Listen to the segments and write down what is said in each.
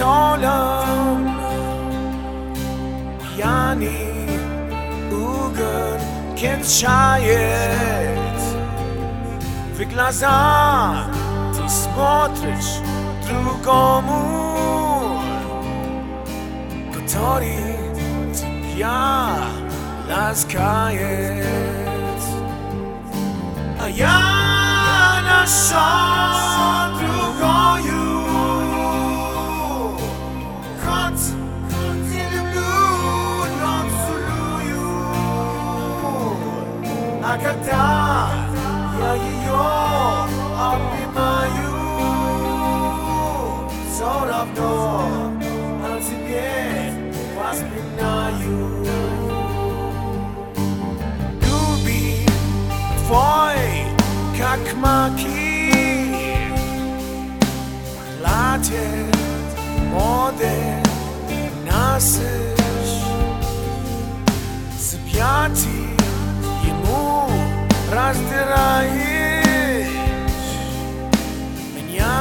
Tolong Yani Ugun Kenshayet W glaza Ty smotrisz Drugomu Gotori Ja Laskajet A ja Nasza когда я ее обнимаю Все равно о тебе воспоминаю Люби твой, как маки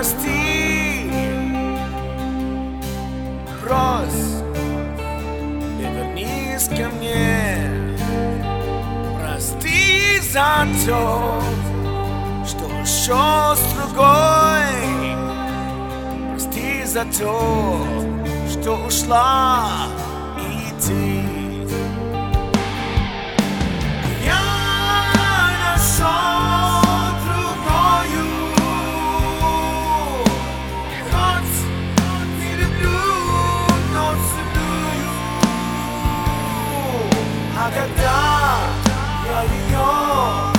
прости. Брось. И вернись ко мне. Прости за то, что ушел с другой. Прости за то, что ушла и ты никогда я ее